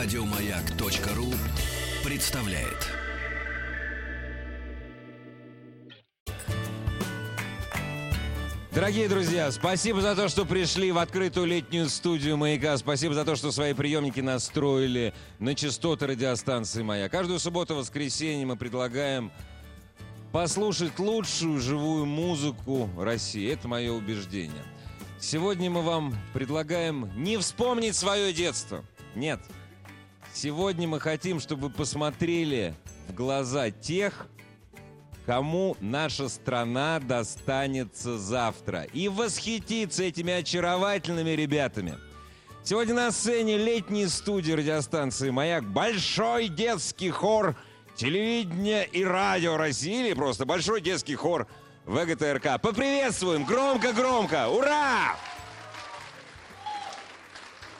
Радиомаяк.ру представляет. Дорогие друзья, спасибо за то, что пришли в открытую летнюю студию «Маяка». Спасибо за то, что свои приемники настроили на частоты радиостанции «Маяк». Каждую субботу воскресенье мы предлагаем послушать лучшую живую музыку России. Это мое убеждение. Сегодня мы вам предлагаем не вспомнить свое детство. Нет. Сегодня мы хотим, чтобы вы посмотрели в глаза тех, кому наша страна достанется завтра. И восхититься этими очаровательными ребятами. Сегодня на сцене летней студии радиостанции «Маяк» большой детский хор телевидения и радио России, или просто большой детский хор ВГТРК. Поприветствуем громко-громко! Ура!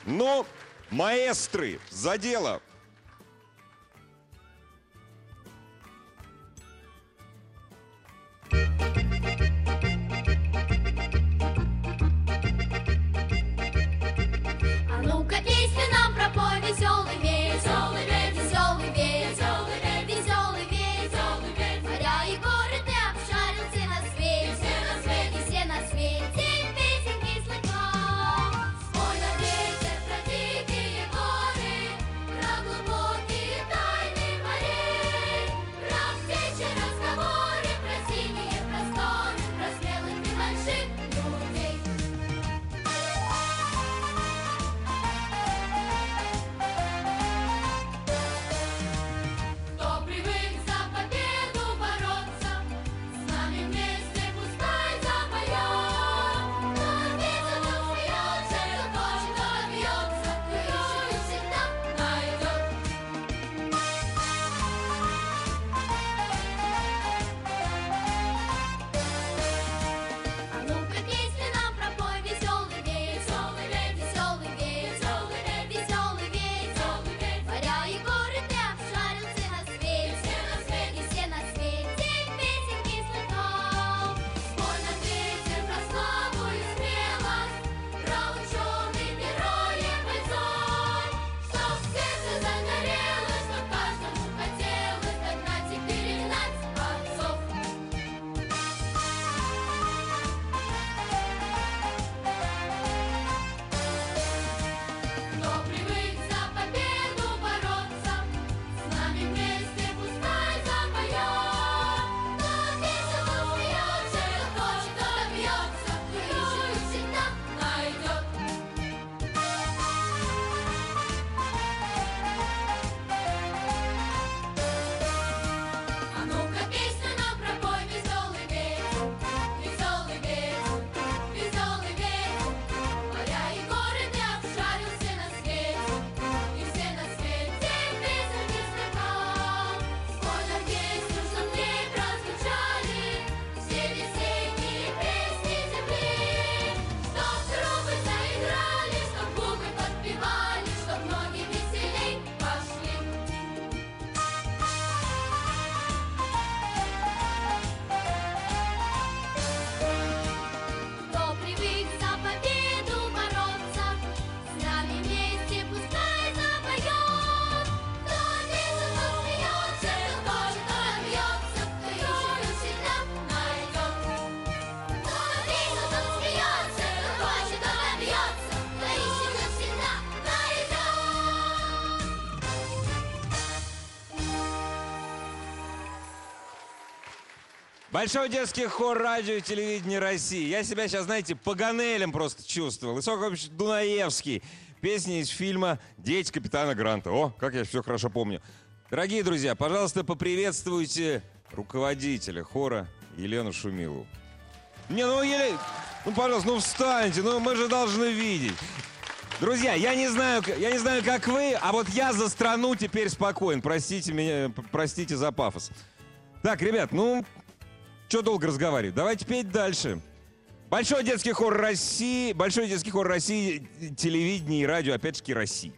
Ну, маэстры, за дело! Большой детский хор радио и телевидения России. Я себя сейчас, знаете, паганелем просто чувствовал. Высокович Дунаевский. Песни из фильма «Дети капитана Гранта». О, как я все хорошо помню. Дорогие друзья, пожалуйста, поприветствуйте руководителя хора Елену Шумилу. Не, ну, Еле... ну, пожалуйста, ну встаньте, ну мы же должны видеть. Друзья, я не знаю, я не знаю, как вы, а вот я за страну теперь спокоен. Простите меня, простите за пафос. Так, ребят, ну, что долго разговаривать? Давайте петь дальше. Большой детский хор России, Большой детский хор России, телевидение и радио, опять-таки, России.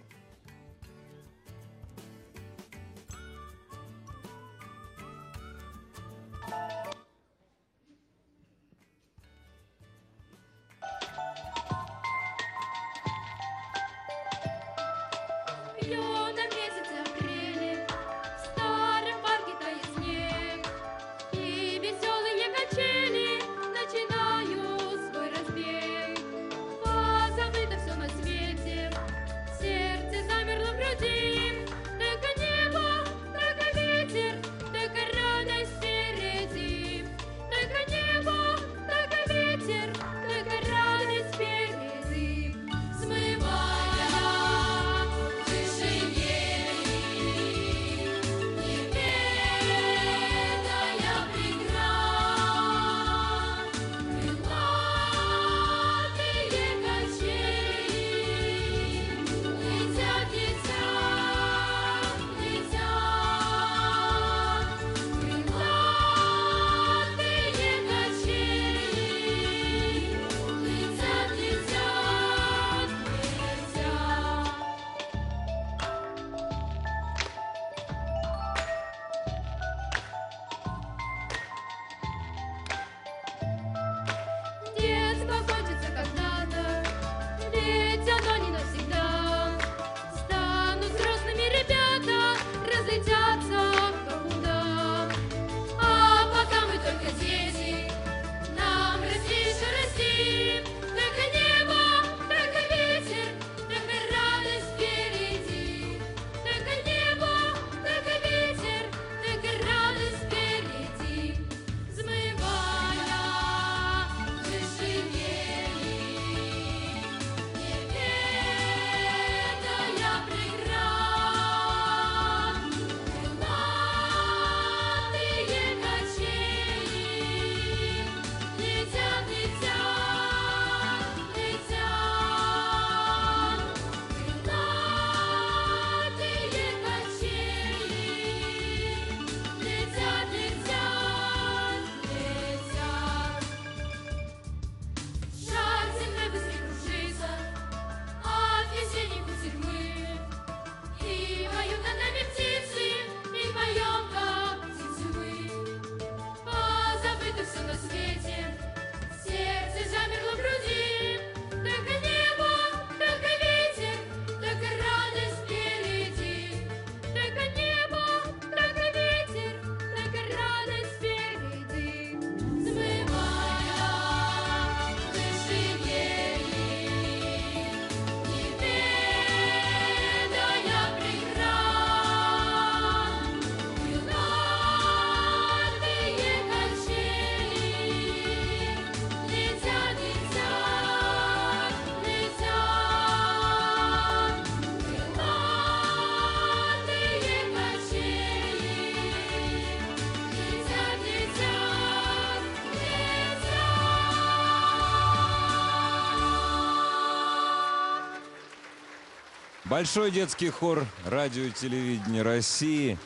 Большой детский хор радио и телевидения России.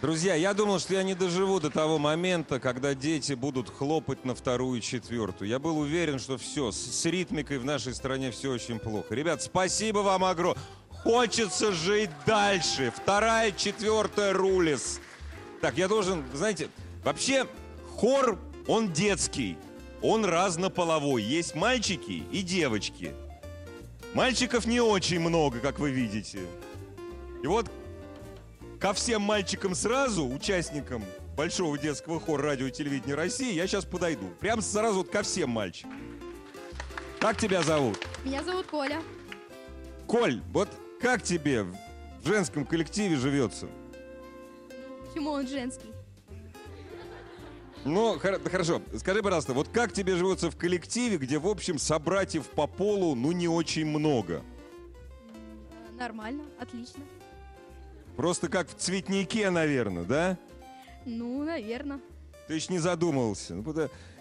Друзья, я думал, что я не доживу до того момента, когда дети будут хлопать на вторую и четвертую. Я был уверен, что все, с, с ритмикой в нашей стране все очень плохо. Ребят, спасибо вам огромное. Хочется жить дальше. Вторая, четвертая рулис. Так, я должен, знаете, вообще хор, он детский, он разнополовой. Есть мальчики и девочки. Мальчиков не очень много, как вы видите. И вот ко всем мальчикам сразу, участникам Большого детского хора радио и телевидения России, я сейчас подойду. Прям сразу вот ко всем мальчикам. Как тебя зовут? Меня зовут Коля. Коль, вот как тебе в женском коллективе живется? Почему он женский? Ну, хорошо. Скажи, пожалуйста, вот как тебе живется в коллективе, где, в общем, собратьев по полу, ну, не очень много? Э, Нормально, отлично. Просто как в цветнике, наверное, да? Ну, наверное. Ты еще не задумывался. Ну,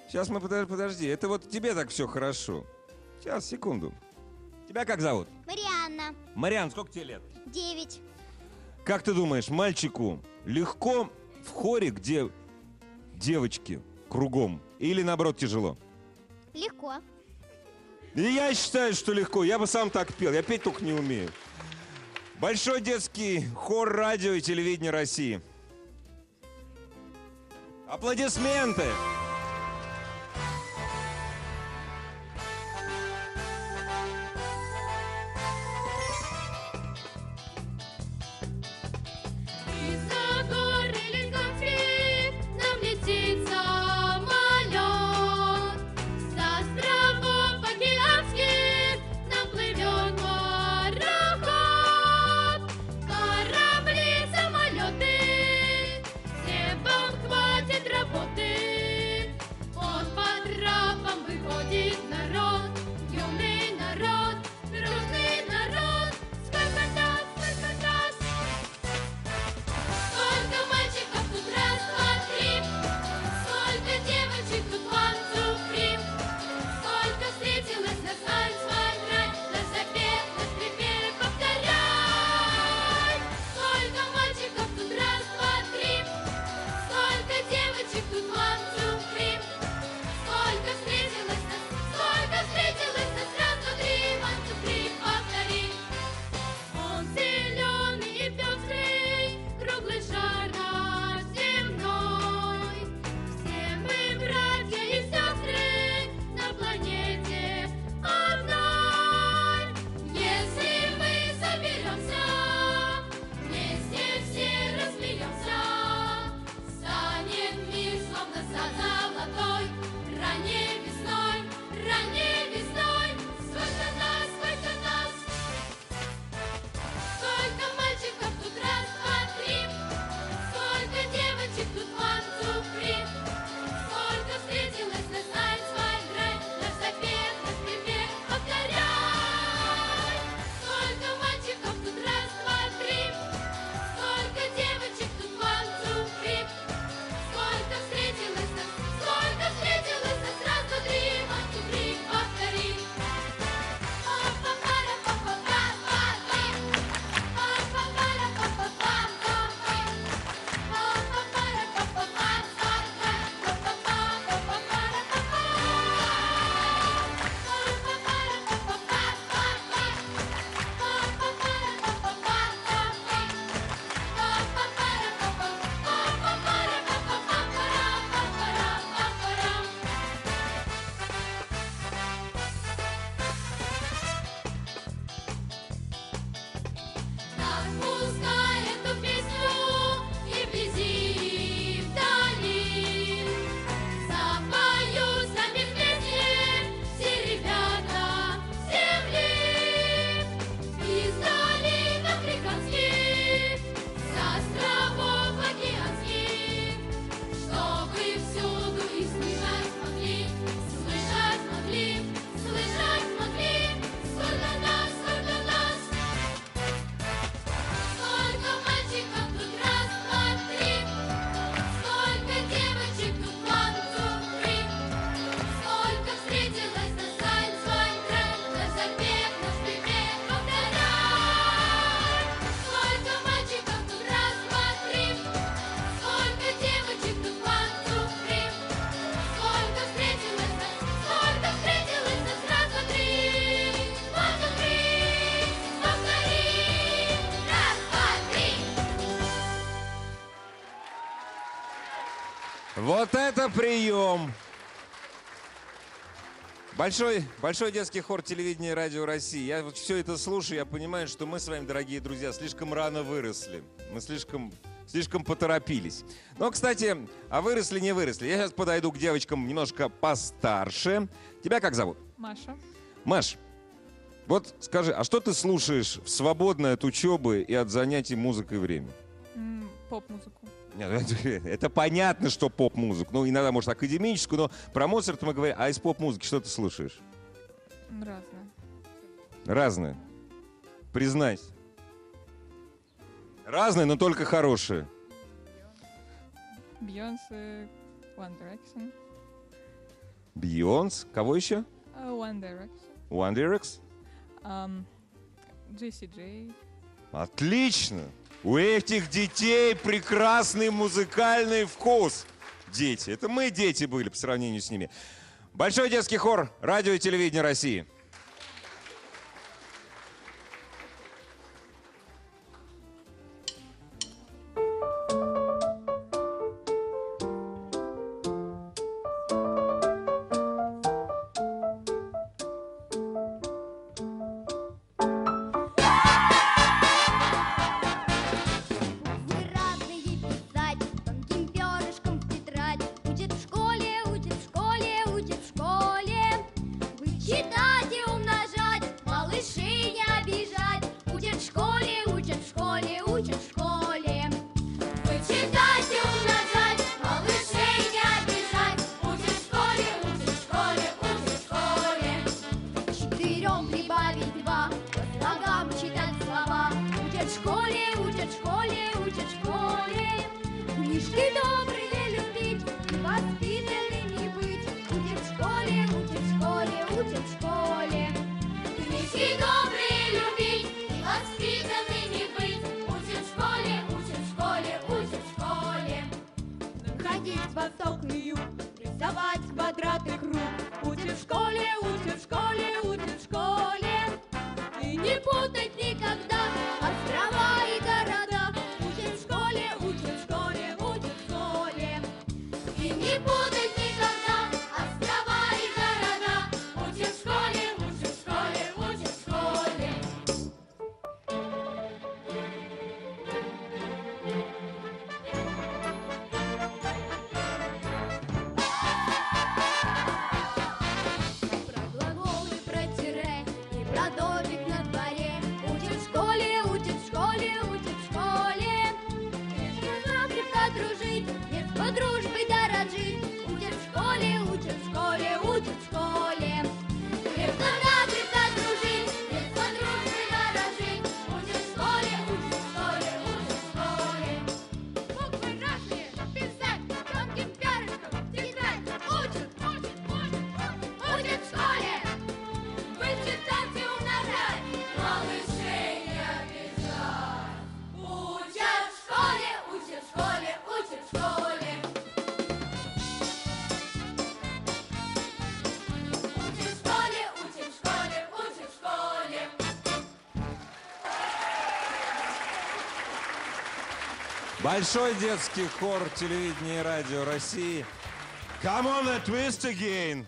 Сейчас мы, подожди, подожди. Это вот тебе так все хорошо. Сейчас, секунду. Тебя как зовут? Марианна, Мариан, сколько тебе лет? 9. Как ты думаешь, мальчику легко в хоре, где девочки кругом? Или, наоборот, тяжело? Легко. И я считаю, что легко. Я бы сам так пел. Я петь только не умею. Большой детский хор радио и телевидения России. Аплодисменты! Из-за это прием! Большой, большой детский хор телевидения и радио России. Я вот все это слушаю, я понимаю, что мы с вами, дорогие друзья, слишком рано выросли. Мы слишком, слишком поторопились. Но, кстати, а выросли, не выросли. Я сейчас подойду к девочкам немножко постарше. Тебя как зовут? Маша. Маш, вот скажи, а что ты слушаешь в свободное от учебы и от занятий музыкой время? Поп-музыку. Нет, это, понятно, что поп-музыку. Ну, иногда, может, академическую, но про Моцарта мы говорим. А из поп-музыки что ты слушаешь? Разное. Разные. Признайся. Разные, но только хорошие. Бейонсе, One Direction. Бейонс. Кого еще? А, One Direction. One Direction. Джесси Джей. Отлично. У этих детей прекрасный музыкальный вкус. Дети. Это мы дети были по сравнению с ними. Большой детский хор радио и телевидения России. Большой детский хор телевидения и радио России. Come on and twist again.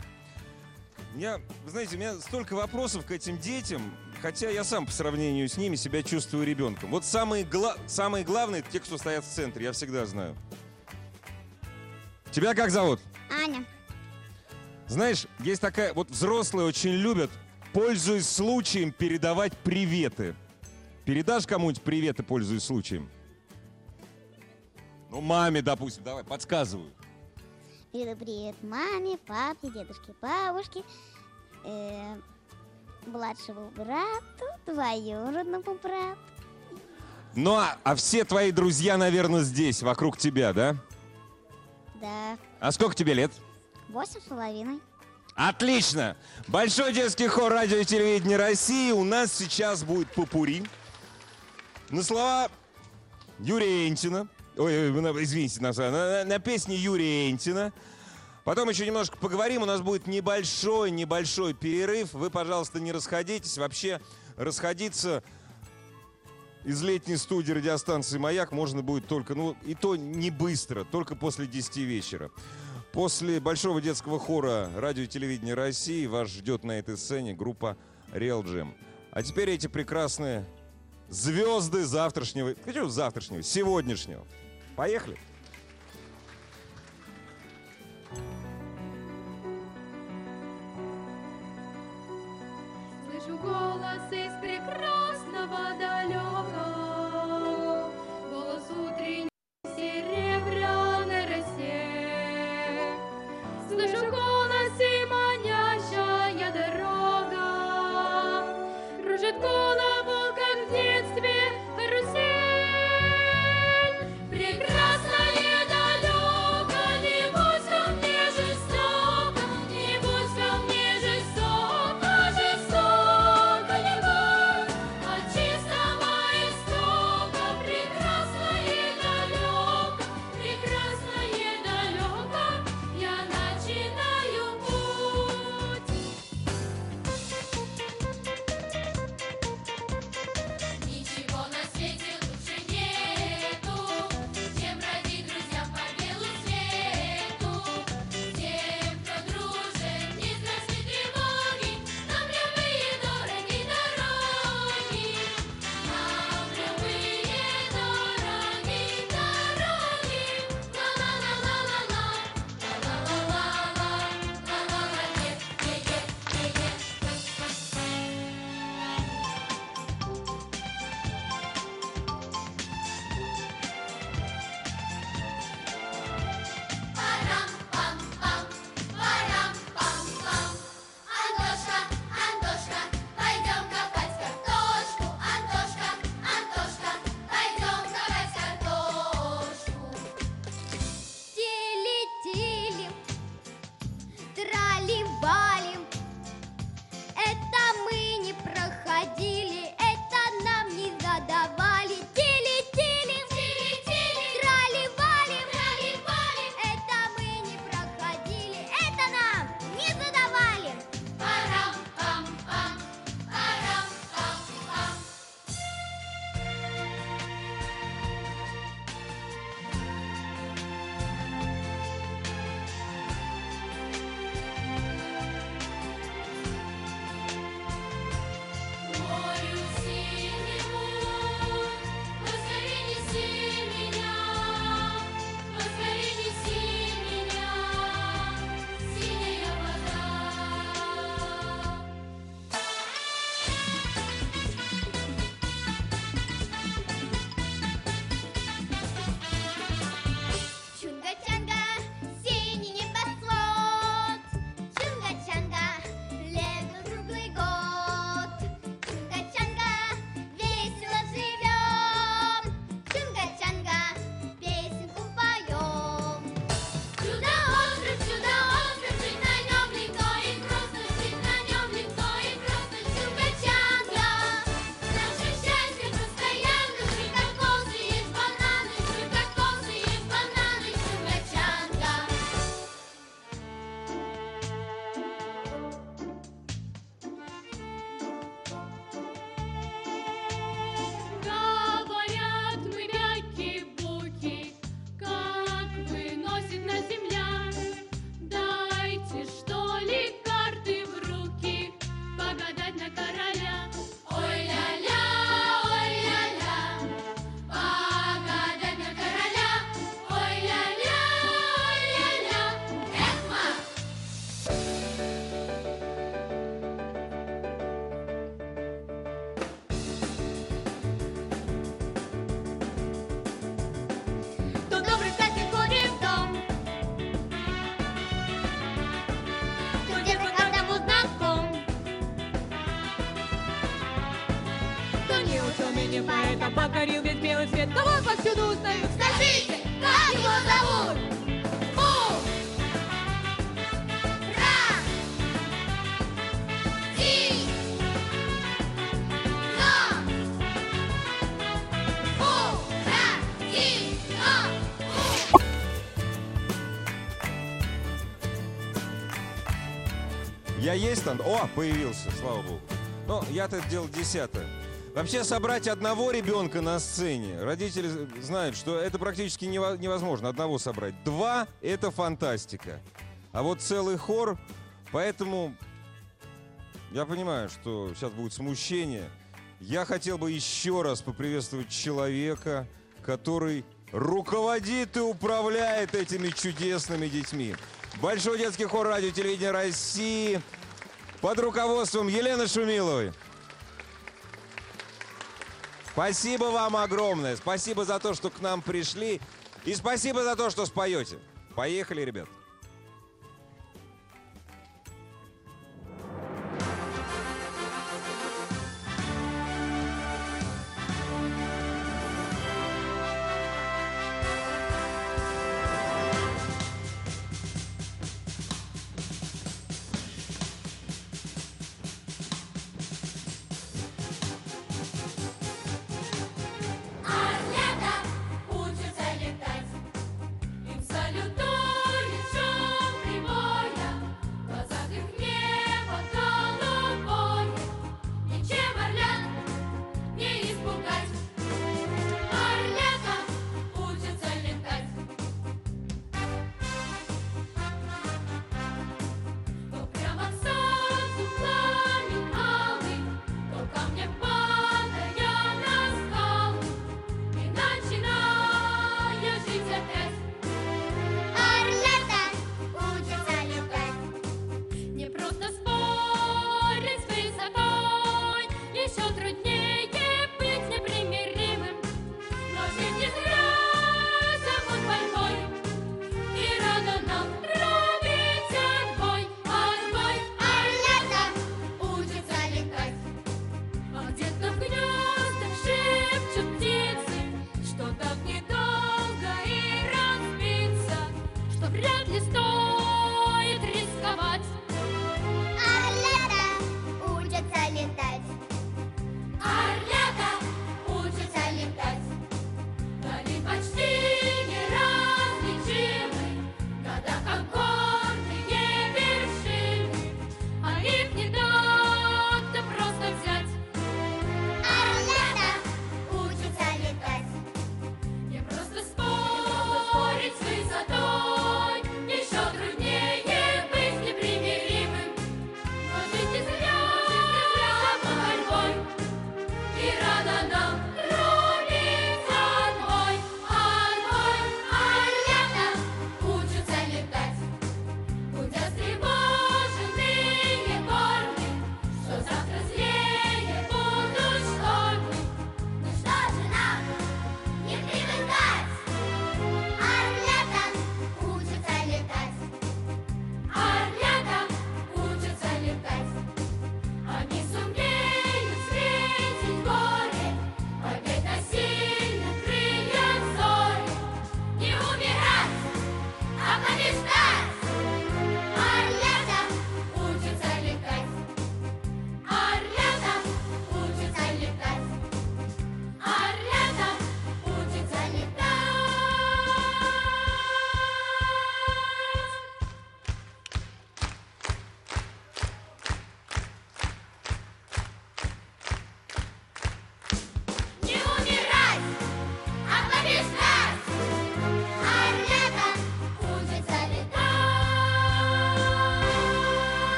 Я, вы знаете, у меня столько вопросов к этим детям, хотя я сам по сравнению с ними себя чувствую ребенком. Вот самые, гла- самые главные те, кто стоят в центре, я всегда знаю. Тебя как зовут? Аня Знаешь, есть такая, вот взрослые очень любят, пользуясь случаем, передавать приветы. Передашь кому-нибудь приветы, пользуясь случаем? Ну, маме, допустим, давай, подсказываю. Передаю привет маме, папе, дедушке, бабушке, э, младшему брату, двоюродному брату. Ну, а, а все твои друзья, наверное, здесь, вокруг тебя, да? Да, А сколько тебе лет? восемь с половиной. Отлично! Большой детский хор радио и телевидения России. У нас сейчас будет попури. На слова Юрия Энтина. Ой, извините, на, на, на песне Юрия Энтина. Потом еще немножко поговорим. У нас будет небольшой-небольшой перерыв. Вы, пожалуйста, не расходитесь. Вообще расходиться из летней студии радиостанции «Маяк» можно будет только, ну, и то не быстро, только после 10 вечера. После Большого детского хора радио и телевидения России вас ждет на этой сцене группа Real Jam. А теперь эти прекрасные звезды завтрашнего, хочу завтрашнего, сегодняшнего, Поехали! Слышу голос из прекрасного дальнего Я есть там? О, появился, слава богу. Ну, я-то делал десятое. Вообще собрать одного ребенка на сцене, родители знают, что это практически невозможно, одного собрать. Два – это фантастика. А вот целый хор, поэтому я понимаю, что сейчас будет смущение. Я хотел бы еще раз поприветствовать человека, который руководит и управляет этими чудесными детьми. Большой детский хор радио телевидения России под руководством Елены Шумиловой. Спасибо вам огромное. Спасибо за то, что к нам пришли. И спасибо за то, что споете. Поехали, ребят.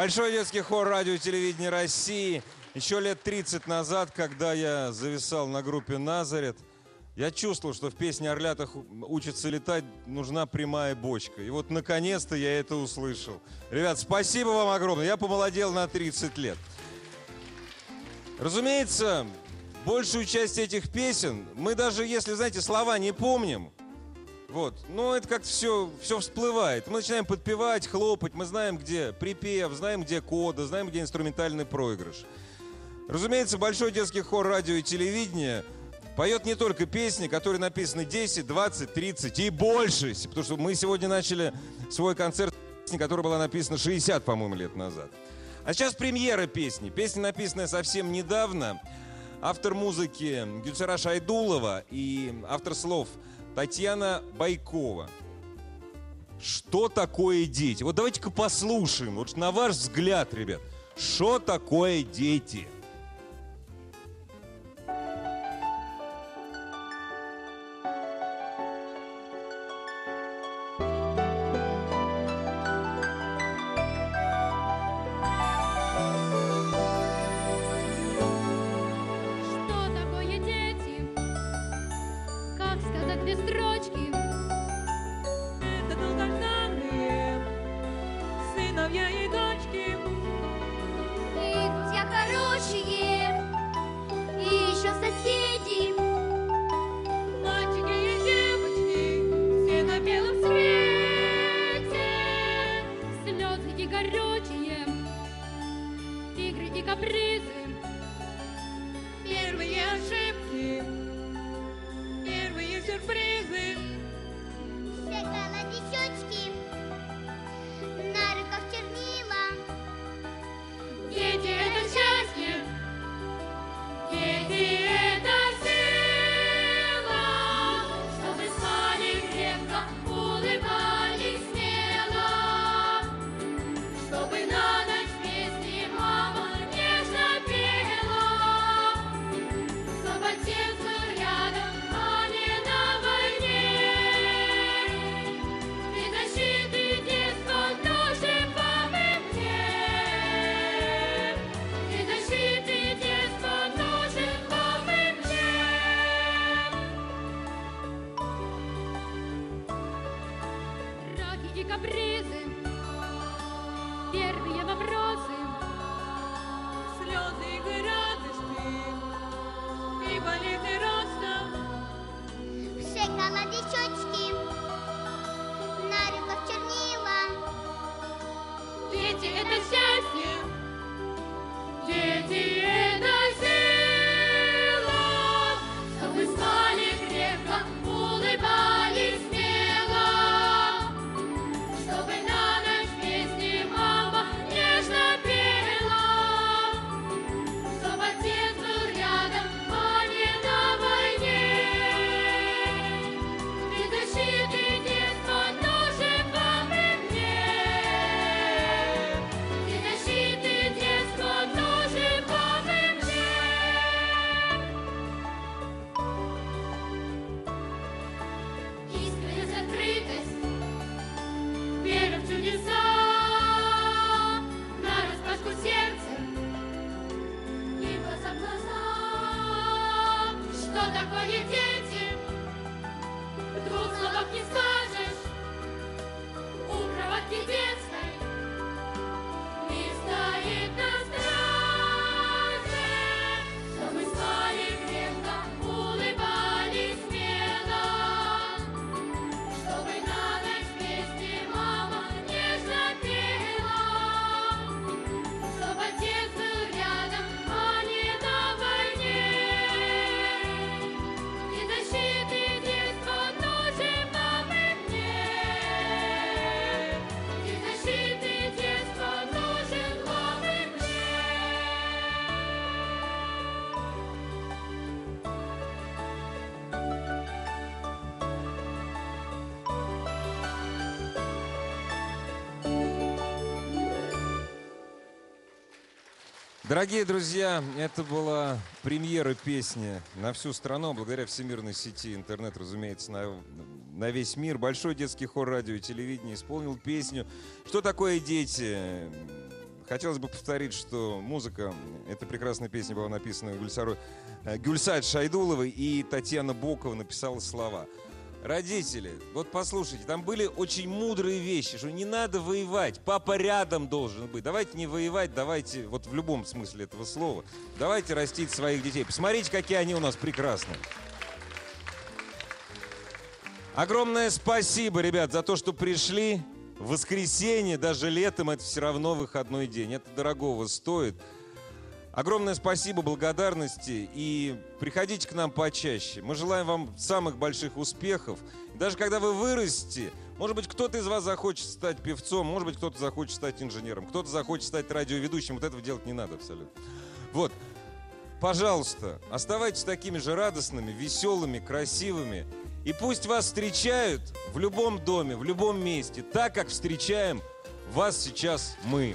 Большой детский хор радио и телевидения России. Еще лет 30 назад, когда я зависал на группе «Назарет», я чувствовал, что в песне «Орлятах учатся летать» нужна прямая бочка. И вот наконец-то я это услышал. Ребят, спасибо вам огромное. Я помолодел на 30 лет. Разумеется, большую часть этих песен мы даже, если, знаете, слова не помним, вот. Но это как-то все, все всплывает. Мы начинаем подпевать, хлопать. Мы знаем, где припев, знаем, где кода, знаем, где инструментальный проигрыш. Разумеется, Большой детский хор радио и телевидения поет не только песни, которые написаны 10, 20, 30 и больше. Потому что мы сегодня начали свой концерт песни, которая была написана 60, по-моему, лет назад. А сейчас премьера песни. Песня, написанная совсем недавно. Автор музыки Гюльсара Шайдулова и автор слов Татьяна Байкова. Что такое дети? Вот давайте-ка послушаем, вот на ваш взгляд, ребят, Что такое дети? Что горючие, игры и капризы. Дорогие друзья, это была премьера песни на всю страну, благодаря всемирной сети интернет, разумеется, на, на весь мир. Большой детский хор радио и телевидения исполнил песню «Что такое дети?». Хотелось бы повторить, что музыка этой прекрасной песни была написана Гульсару, э, Гюльсат Шайдуловой, и Татьяна Бокова написала слова. Родители, вот послушайте, там были очень мудрые вещи, что не надо воевать, папа рядом должен быть. Давайте не воевать, давайте, вот в любом смысле этого слова, давайте растить своих детей. Посмотрите, какие они у нас прекрасные. Огромное спасибо, ребят, за то, что пришли. В воскресенье, даже летом, это все равно выходной день. Это дорогого стоит. Огромное спасибо, благодарности и приходите к нам почаще. Мы желаем вам самых больших успехов. Даже когда вы вырастете, может быть, кто-то из вас захочет стать певцом, может быть, кто-то захочет стать инженером, кто-то захочет стать радиоведущим. Вот этого делать не надо абсолютно. Вот. Пожалуйста, оставайтесь такими же радостными, веселыми, красивыми. И пусть вас встречают в любом доме, в любом месте, так, как встречаем вас сейчас мы.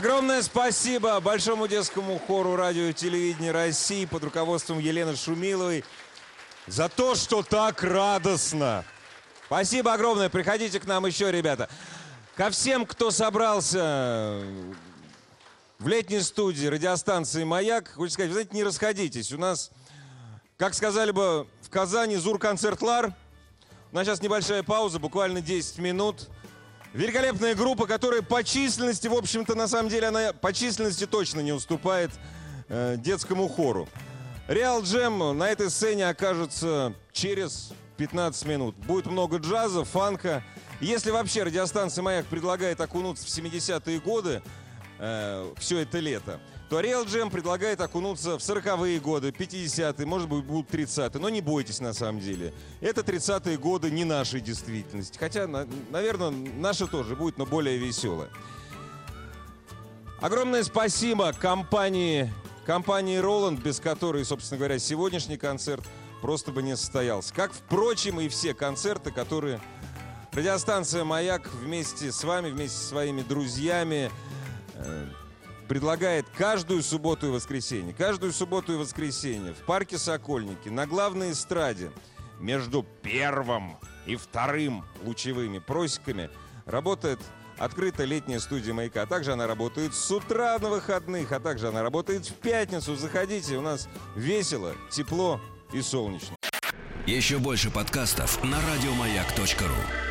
Огромное спасибо Большому детскому хору радио и телевидения России под руководством Елены Шумиловой за то, что так радостно. Спасибо огромное. Приходите к нам еще, ребята. Ко всем, кто собрался в летней студии радиостанции «Маяк», хочу сказать, вы знаете, не расходитесь. У нас, как сказали бы в Казани, Зур-концерт-лар. У нас сейчас небольшая пауза, буквально 10 минут. Великолепная группа, которая по численности, в общем-то, на самом деле, она по численности точно не уступает э, детскому хору. Реал Джем на этой сцене окажется через 15 минут. Будет много джаза, фанка. Если вообще радиостанция «Маяк» предлагает окунуться в 70-е годы, э, все это лето, то Real Jam предлагает окунуться в 40-е годы, 50-е, может быть, будут 30-е. Но не бойтесь на самом деле. Это 30-е годы не нашей действительности. Хотя, на- наверное, наша тоже будет, но более веселая. Огромное спасибо компании, компании Roland, без которой, собственно говоря, сегодняшний концерт просто бы не состоялся. Как, впрочем, и все концерты, которые радиостанция «Маяк» вместе с вами, вместе со своими друзьями э, предлагает каждую субботу и воскресенье. Каждую субботу и воскресенье в парке Сокольники на главной эстраде между первым и вторым лучевыми просеками работает открытая летняя студия «Маяка». А также она работает с утра на выходных, а также она работает в пятницу. Заходите, у нас весело, тепло и солнечно. Еще больше подкастов на радиомаяк.ру.